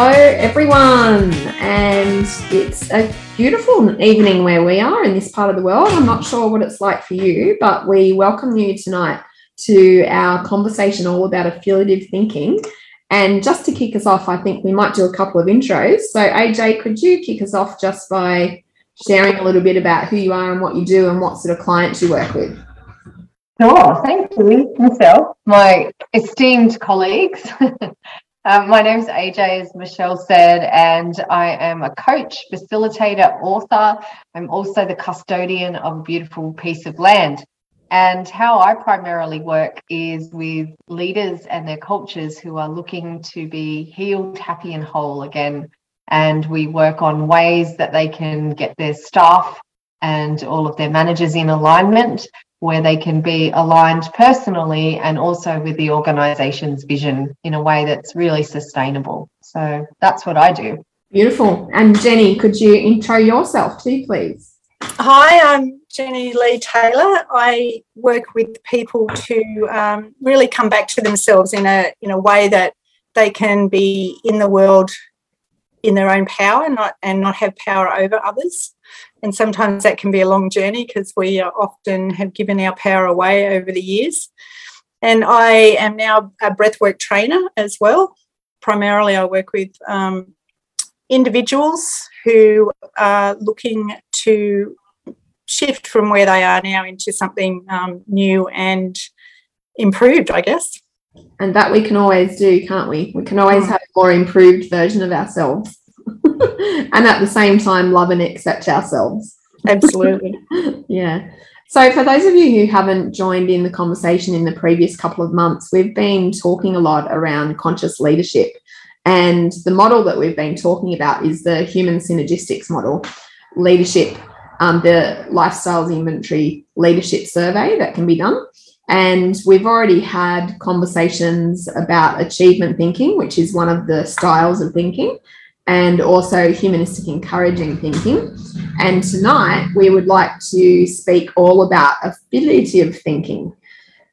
Hello, everyone, and it's a beautiful evening where we are in this part of the world. I'm not sure what it's like for you, but we welcome you tonight to our conversation all about affiliative thinking. And just to kick us off, I think we might do a couple of intros. So, AJ, could you kick us off just by sharing a little bit about who you are and what you do and what sort of clients you work with? Sure, thank you, Michelle, my esteemed colleagues. Um, my name is AJ, as Michelle said, and I am a coach, facilitator, author. I'm also the custodian of a beautiful piece of land. And how I primarily work is with leaders and their cultures who are looking to be healed, happy, and whole again. And we work on ways that they can get their staff and all of their managers in alignment where they can be aligned personally and also with the organization's vision in a way that's really sustainable. So that's what I do. Beautiful. And Jenny, could you intro yourself too, please? Hi, I'm Jenny Lee Taylor. I work with people to um, really come back to themselves in a in a way that they can be in the world in their own power, not and not have power over others. And sometimes that can be a long journey because we often have given our power away over the years. And I am now a breathwork trainer as well. Primarily, I work with um, individuals who are looking to shift from where they are now into something um, new and improved, I guess. And that we can always do, can't we? We can always mm. have a more improved version of ourselves. and at the same time love and accept ourselves. Absolutely. yeah. So, for those of you who haven't joined in the conversation in the previous couple of months, we've been talking a lot around conscious leadership. And the model that we've been talking about is the human synergistics model, leadership, um, the lifestyles inventory leadership survey that can be done. And we've already had conversations about achievement thinking, which is one of the styles of thinking and also humanistic encouraging thinking. And tonight we would like to speak all about affiliative thinking.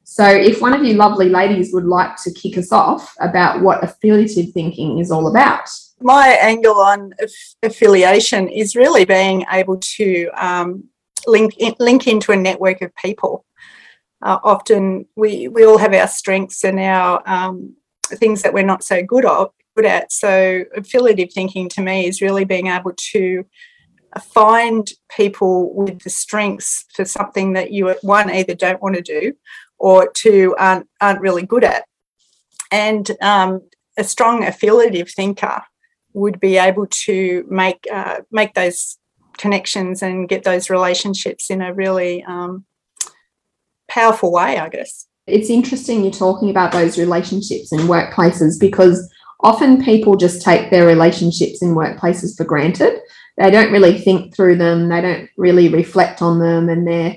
So, if one of you lovely ladies would like to kick us off about what affiliative thinking is all about. My angle on affiliation is really being able to um, link, link into a network of people. Uh, often we, we all have our strengths and our um, things that we're not so good of, good at. So, affiliative thinking to me is really being able to find people with the strengths for something that you, one, either don't want to do or two, aren't, aren't really good at. And um, a strong affiliative thinker would be able to make uh, make those connections and get those relationships in a really um, powerful way, I guess. It's interesting you're talking about those relationships in workplaces because often people just take their relationships in workplaces for granted. They don't really think through them, they don't really reflect on them, and they're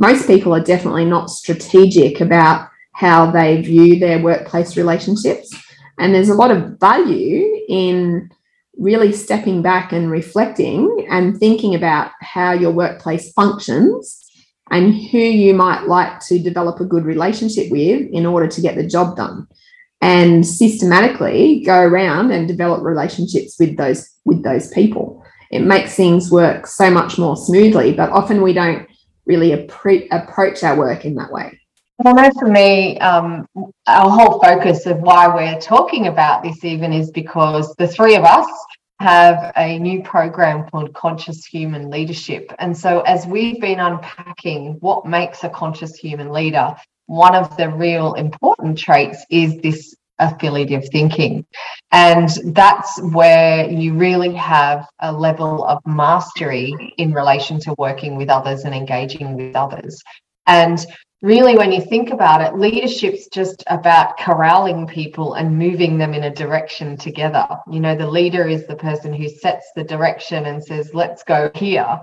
most people are definitely not strategic about how they view their workplace relationships. And there's a lot of value in really stepping back and reflecting and thinking about how your workplace functions and who you might like to develop a good relationship with in order to get the job done and systematically go around and develop relationships with those with those people it makes things work so much more smoothly but often we don't really appre- approach our work in that way well, I know for me, um, our whole focus of why we're talking about this even is because the three of us have a new program called Conscious Human Leadership. And so, as we've been unpacking what makes a conscious human leader, one of the real important traits is this affiliative thinking. And that's where you really have a level of mastery in relation to working with others and engaging with others. And really, when you think about it, leadership's just about corralling people and moving them in a direction together. You know, the leader is the person who sets the direction and says, let's go here.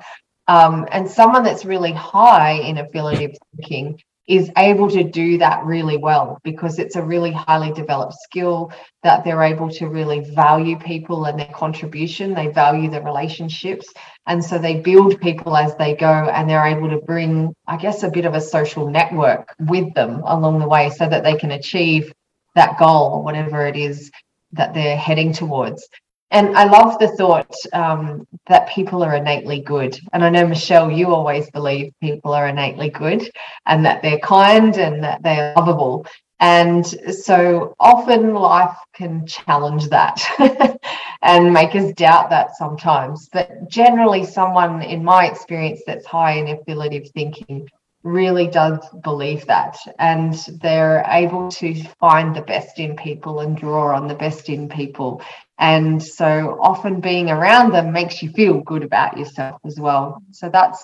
Um, and someone that's really high in affiliative thinking is able to do that really well because it's a really highly developed skill that they're able to really value people and their contribution. They value the relationships. And so they build people as they go and they're able to bring, I guess, a bit of a social network with them along the way so that they can achieve that goal or whatever it is that they're heading towards. And I love the thought um, that people are innately good. And I know, Michelle, you always believe people are innately good and that they're kind and that they're lovable. And so often life can challenge that and make us doubt that sometimes. But generally, someone, in my experience, that's high in affiliative thinking really does believe that. And they're able to find the best in people and draw on the best in people. And so often being around them makes you feel good about yourself as well. So that's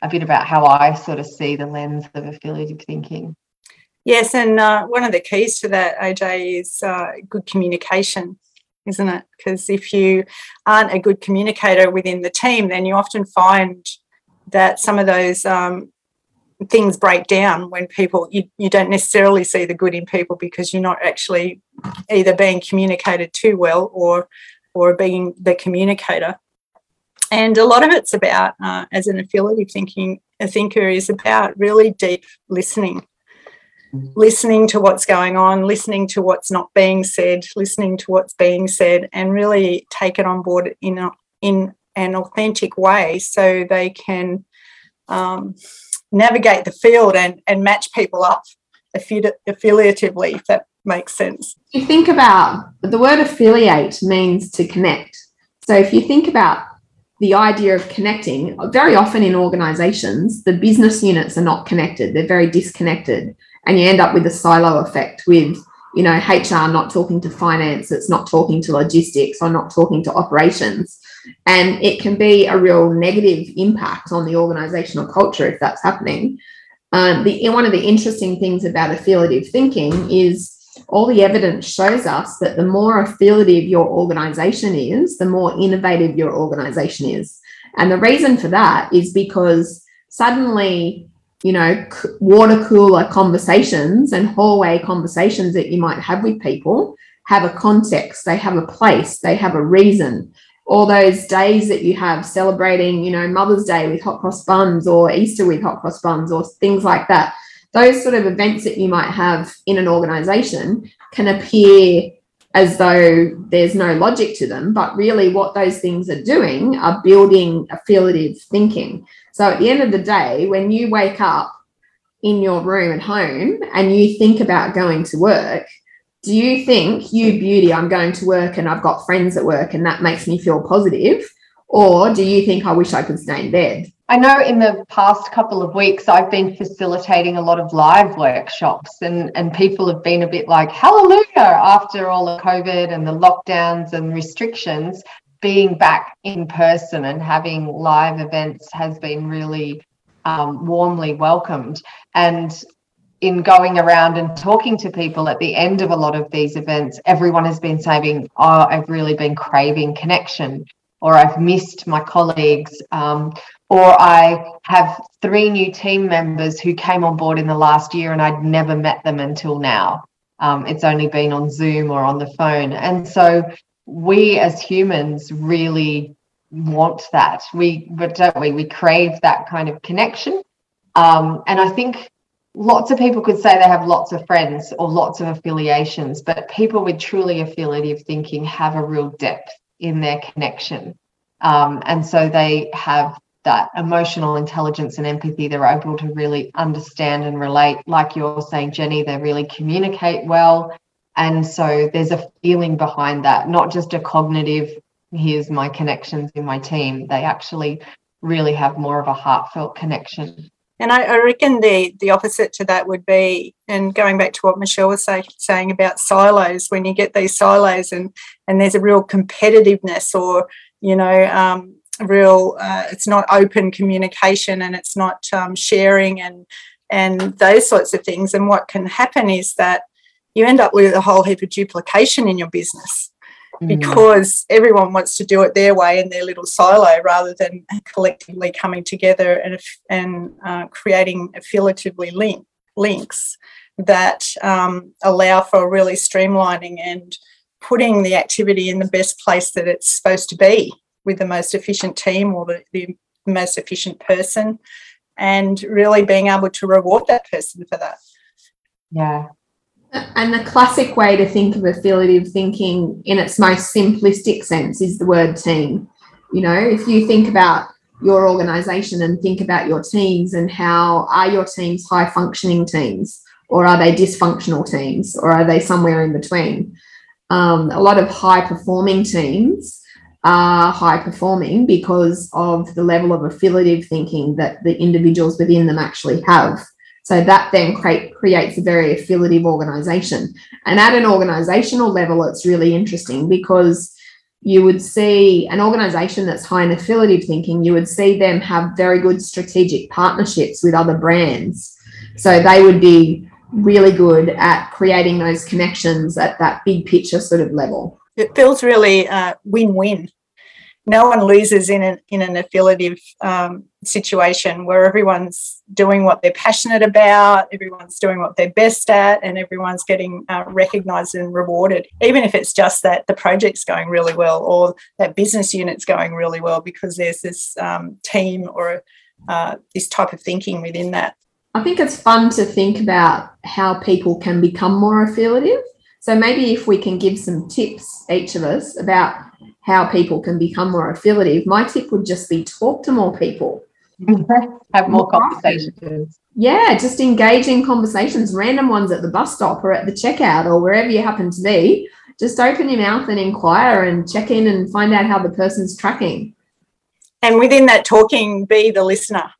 a bit about how I sort of see the lens of affiliative thinking. Yes, and uh, one of the keys to that, AJ, is uh, good communication, isn't it? Because if you aren't a good communicator within the team, then you often find that some of those um, things break down when people you, you don't necessarily see the good in people because you're not actually either being communicated too well or or being the communicator. And a lot of it's about uh, as an affiliative thinking a thinker is about really deep listening. Listening to what's going on, listening to what's not being said, listening to what's being said, and really take it on board in a, in an authentic way so they can um, navigate the field and, and match people up affiliatively, if that makes sense. If you think about the word affiliate means to connect. So if you think about the idea of connecting, very often in organizations, the business units are not connected, they're very disconnected and you end up with a silo effect with you know hr not talking to finance it's not talking to logistics or not talking to operations and it can be a real negative impact on the organizational culture if that's happening um, the one of the interesting things about affiliative thinking is all the evidence shows us that the more affiliative your organization is the more innovative your organization is and the reason for that is because suddenly you know, water cooler conversations and hallway conversations that you might have with people have a context, they have a place, they have a reason. All those days that you have celebrating, you know, Mother's Day with hot cross buns or Easter with hot cross buns or things like that, those sort of events that you might have in an organization can appear as though there's no logic to them, but really what those things are doing are building affiliative thinking. So at the end of the day, when you wake up in your room at home and you think about going to work, do you think you beauty, I'm going to work and I've got friends at work and that makes me feel positive? Or do you think I wish I could stay in bed? I know in the past couple of weeks I've been facilitating a lot of live workshops and, and people have been a bit like, hallelujah, after all the COVID and the lockdowns and restrictions being back in person and having live events has been really um, warmly welcomed. And in going around and talking to people at the end of a lot of these events, everyone has been saying, Oh, I've really been craving connection, or I've missed my colleagues, um, or I have three new team members who came on board in the last year and I'd never met them until now. Um, it's only been on Zoom or on the phone. And so we as humans really want that. We, but don't we? We crave that kind of connection. Um, and I think lots of people could say they have lots of friends or lots of affiliations, but people with truly affiliative thinking have a real depth in their connection. Um, and so they have that emotional intelligence and empathy. They're able to really understand and relate. Like you're saying, Jenny, they really communicate well. And so there's a feeling behind that, not just a cognitive, here's my connections in my team. They actually really have more of a heartfelt connection. And I, I reckon the the opposite to that would be, and going back to what Michelle was say, saying about silos, when you get these silos and and there's a real competitiveness or you know um, real uh, it's not open communication and it's not um, sharing and and those sorts of things. And what can happen is that you end up with a whole heap of duplication in your business. Because everyone wants to do it their way in their little silo rather than collectively coming together and, and uh, creating affiliatively link, links that um, allow for really streamlining and putting the activity in the best place that it's supposed to be with the most efficient team or the, the most efficient person and really being able to reward that person for that. Yeah, And the classic way to think of affiliative thinking in its most simplistic sense is the word team. You know, if you think about your organization and think about your teams and how are your teams high functioning teams or are they dysfunctional teams or are they somewhere in between? Um, a lot of high performing teams are high performing because of the level of affiliative thinking that the individuals within them actually have. So that then create, creates a very affiliative organization. And at an organizational level, it's really interesting because you would see an organization that's high in affiliative thinking, you would see them have very good strategic partnerships with other brands. So they would be really good at creating those connections at that big picture sort of level. It feels really uh, win-win. No one loses in an in an affiliative um, situation where everyone's doing what they're passionate about, everyone's doing what they're best at, and everyone's getting uh, recognised and rewarded. Even if it's just that the project's going really well or that business unit's going really well because there's this um, team or uh, this type of thinking within that. I think it's fun to think about how people can become more affiliative. So maybe if we can give some tips, each of us, about how people can become more affiliative, my tip would just be talk to more people. Have more conversations. Yeah, just engaging conversations, random ones at the bus stop or at the checkout or wherever you happen to be. Just open your mouth and inquire and check in and find out how the person's tracking. And within that talking, be the listener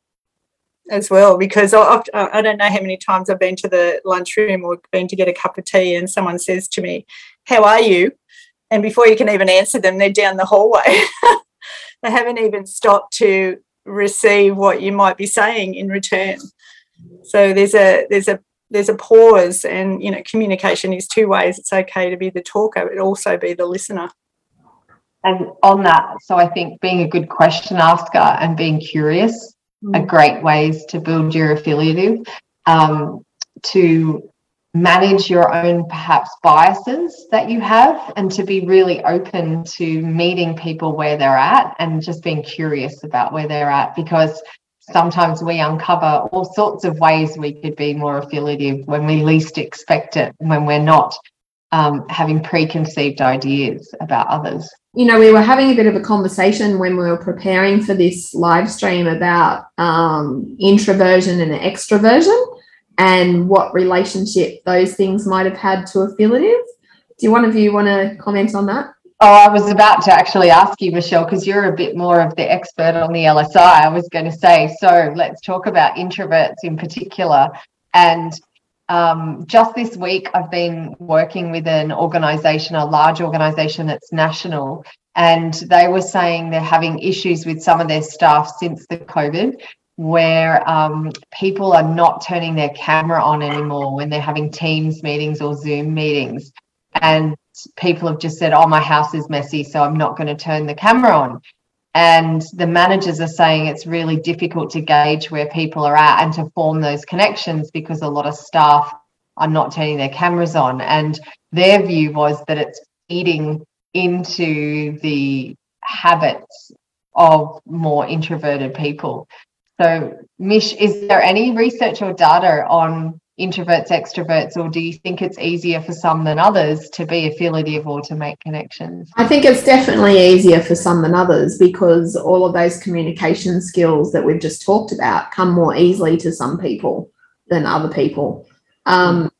as well because I, uh, I don't know how many times I've been to the lunchroom or been to get a cup of tea and someone says to me, How are you? And before you can even answer them, they're down the hallway. they haven't even stopped to receive what you might be saying in return. So there's a there's a there's a pause and you know communication is two ways. It's okay to be the talker, but also be the listener. And on that, so I think being a good question asker and being curious are mm. great ways to build your affiliative, um, to manage your own perhaps biases that you have, and to be really open to meeting people where they're at and just being curious about where they're at because sometimes we uncover all sorts of ways we could be more affiliative when we least expect it, when we're not um, having preconceived ideas about others. You know, we were having a bit of a conversation when we were preparing for this live stream about um, introversion and extroversion and what relationship those things might have had to affiliative. Do one of you want to comment on that? Oh, I was about to actually ask you, Michelle, because you're a bit more of the expert on the LSI. I was going to say, so let's talk about introverts in particular and um, just this week, I've been working with an organization, a large organization that's national, and they were saying they're having issues with some of their staff since the COVID, where um, people are not turning their camera on anymore when they're having Teams meetings or Zoom meetings. And people have just said, Oh, my house is messy, so I'm not going to turn the camera on. And the managers are saying it's really difficult to gauge where people are at and to form those connections because a lot of staff are not turning their cameras on. And their view was that it's eating into the habits of more introverted people so mish is there any research or data on introverts, extroverts, or do you think it's easier for some than others to be affiliative or to make connections? I think it's definitely easier for some than others because all of those communication skills that we've just talked about come more easily to some people than other people. Um,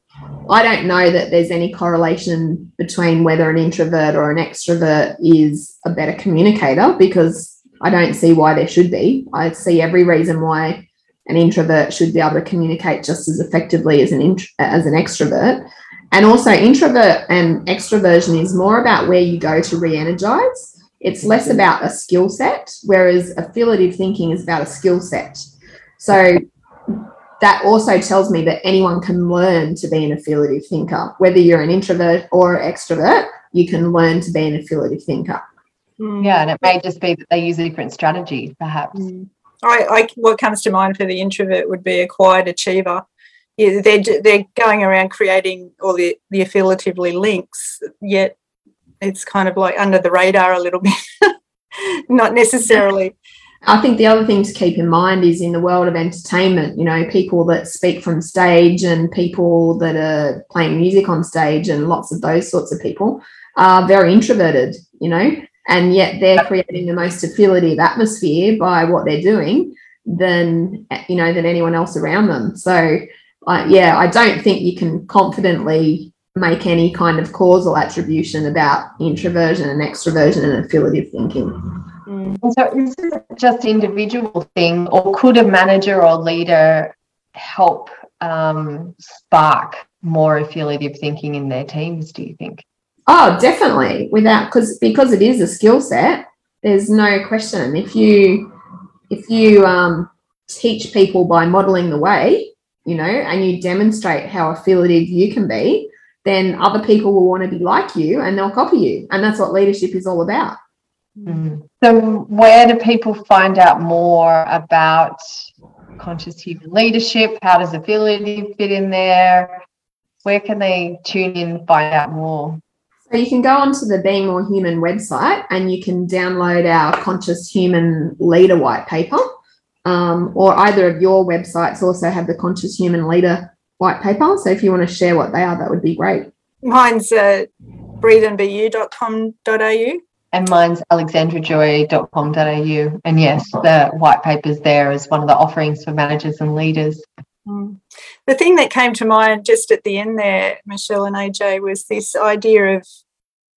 I don't know that there's any correlation between whether an introvert or an extrovert is a better communicator because I don't see why there should be. I see every reason why an introvert should be able to communicate just as effectively as an int- as an extrovert. And also, introvert and extroversion is more about where you go to re-energize. It's less about a skill set, whereas affiliative thinking is about a skill set. So that also tells me that anyone can learn to be an affiliative thinker, whether you're an introvert or extrovert. You can learn to be an affiliative thinker. Yeah, and it may just be that they use a different strategy, perhaps. Mm. I, I, what comes to mind for the introvert would be a quiet achiever. Yeah, they're they're going around creating all the the affiliatively links, yet it's kind of like under the radar a little bit, not necessarily I think the other thing to keep in mind is in the world of entertainment, you know, people that speak from stage and people that are playing music on stage and lots of those sorts of people are very introverted, you know, and yet they're creating the most affiliative atmosphere by what they're doing than you know than anyone else around them. So uh, yeah, I don't think you can confidently make any kind of causal attribution about introversion and extroversion and affiliative thinking. Mm. So is it just individual thing, or could a manager or leader help um, spark more affiliative thinking in their teams? Do you think? Oh, definitely. Without because because it is a skill set. There's no question. If you if you um, teach people by modeling the way, you know, and you demonstrate how affiliative you can be, then other people will want to be like you and they'll copy you. And that's what leadership is all about. Mm. So, where do people find out more about conscious human leadership? How does affiliative fit in there? Where can they tune in, find out more? So you can go onto the Being More Human website and you can download our Conscious Human Leader white paper. Um, or either of your websites also have the Conscious Human Leader white paper. So if you want to share what they are, that would be great. Mine's uh, breatheandbu.com.au. And mine's alexandrajoy.com.au. And yes, the white paper's there as one of the offerings for managers and leaders. Mm. The thing that came to mind just at the end there, Michelle and AJ, was this idea of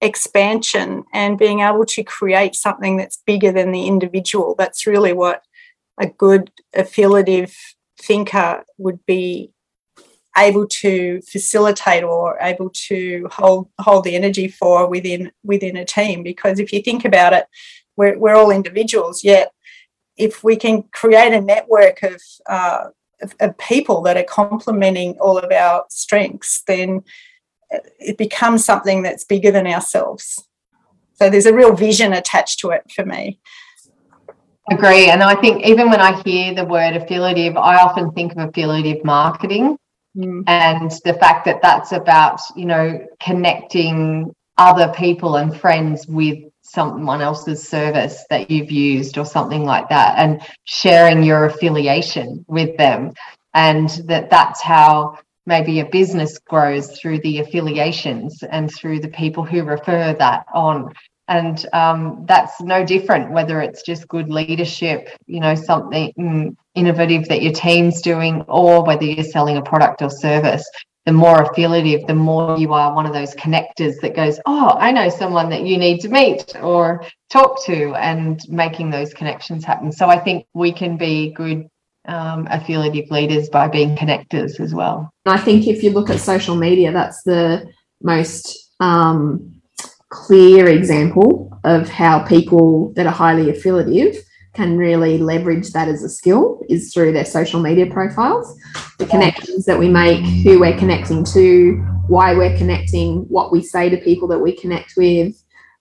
expansion and being able to create something that's bigger than the individual. That's really what a good affiliative thinker would be able to facilitate or able to hold hold the energy for within within a team because if you think about it we're, we're all individuals yet if we can create a network of, uh, of, of people that are complementing all of our strengths then it becomes something that's bigger than ourselves. So there's a real vision attached to it for me. Agree. And I think even when I hear the word affiliative, I often think of affiliative marketing mm. and the fact that that's about, you know, connecting other people and friends with someone else's service that you've used or something like that and sharing your affiliation with them and that that's how maybe a business grows through the affiliations and through the people who refer that on. And um, that's no different whether it's just good leadership you know something innovative that your team's doing or whether you're selling a product or service. The more affiliative the more you are one of those connectors that goes oh i know someone that you need to meet or talk to and making those connections happen. So i think we can be good um, affiliative leaders by being connectors as well. I think if you look at social media, that's the most um, clear example of how people that are highly affiliative can really leverage that as a skill is through their social media profiles, the connections that we make, who we're connecting to, why we're connecting, what we say to people that we connect with,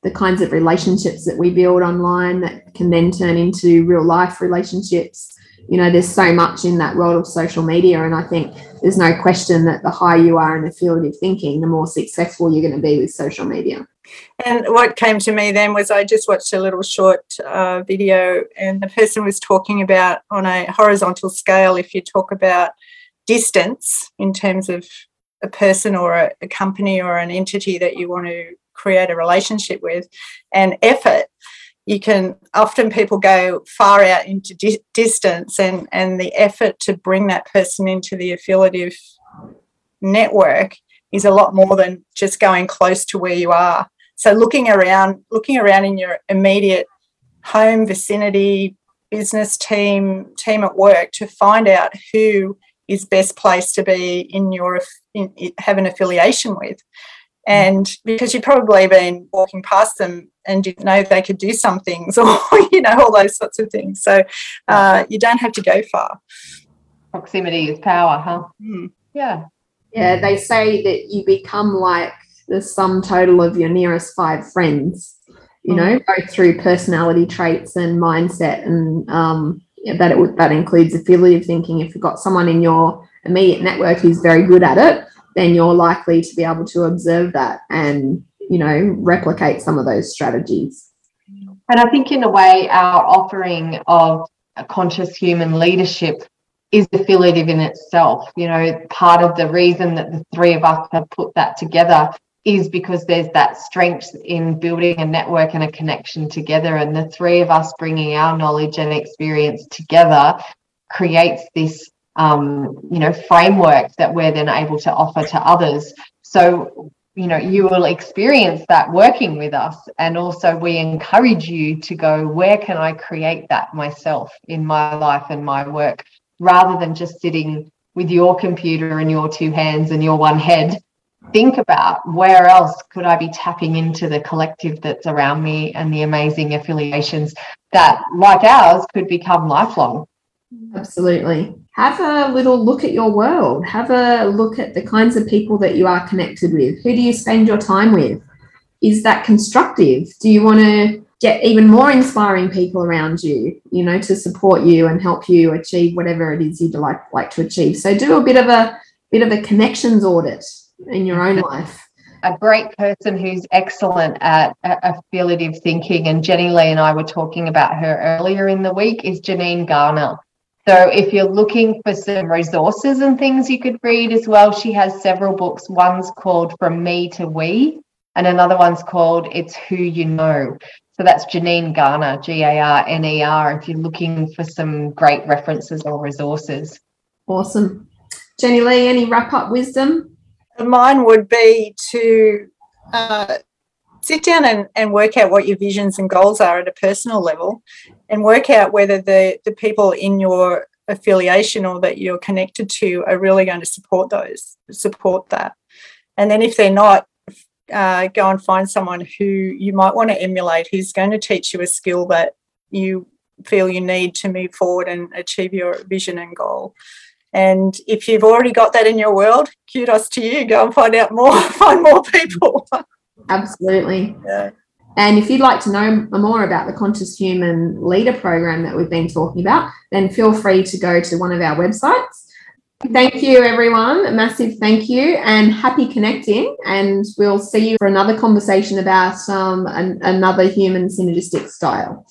the kinds of relationships that we build online that can then turn into real life relationships you know there's so much in that world of social media and i think there's no question that the higher you are in affiliative thinking the more successful you're going to be with social media. And what came to me then was i just watched a little short uh, video and the person was talking about on a horizontal scale if you talk about distance in terms of a person or a, a company or an entity that you want to create a relationship with and effort you can often people go far out into di- distance and and the effort to bring that person into the affiliative network is a lot more than just going close to where you are. So looking around looking around in your immediate home vicinity business team team at work to find out who is best placed to be in your in, have an affiliation with and because you've probably been walking past them and didn't know they could do some things or you know all those sorts of things. So uh, you don't have to go far. Proximity is power huh? Mm. yeah. Yeah they say that you become like the sum total of your nearest five friends you mm. know both through personality traits and mindset and um, yeah, that it that includes affiliative thinking. If you've got someone in your immediate network who's very good at it then you're likely to be able to observe that and you know replicate some of those strategies And I think, in a way, our offering of conscious human leadership is affiliative in itself. You know, part of the reason that the three of us have put that together is because there's that strength in building a network and a connection together. And the three of us bringing our knowledge and experience together creates this, um, you know, framework that we're then able to offer to others. So, you know, you will experience that working with us. And also, we encourage you to go, where can I create that myself in my life and my work, rather than just sitting with your computer and your two hands and your one head think about where else could I be tapping into the collective that's around me and the amazing affiliations that, like ours, could become lifelong. Absolutely. Have a little look at your world. Have a look at the kinds of people that you are connected with. Who do you spend your time with? Is that constructive? Do you want to get even more inspiring people around you, you know, to support you and help you achieve whatever it is you'd like like to achieve? So do a bit of a bit of a connections audit in your own life? A great person who's excellent at affiliative thinking, and Jenny Lee and I were talking about her earlier in the week, is Janine Garner. So if you're looking for some resources and things you could read as well, she has several books. One's called From Me to We, and another one's called It's Who You Know. So that's Janine Garner, G A R N E R, if you're looking for some great references or resources. Awesome. Jenny Lee, any wrap up wisdom? Mine would be to uh, sit down and, and work out what your visions and goals are at a personal level and work out whether the, the people in your affiliation or that you're connected to are really going to support those, support that. And then if they're not, uh, go and find someone who you might want to emulate who's going to teach you a skill that you feel you need to move forward and achieve your vision and goal. And if you've already got that in your world, kudos to you. Go and find out more, find more people. Absolutely. Yeah. And if you'd like to know more about the Conscious Human Leader program that we've been talking about, then feel free to go to one of our websites. Thank you, everyone. A massive thank you and happy connecting. And we'll see you for another conversation about um, an, another human synergistic style.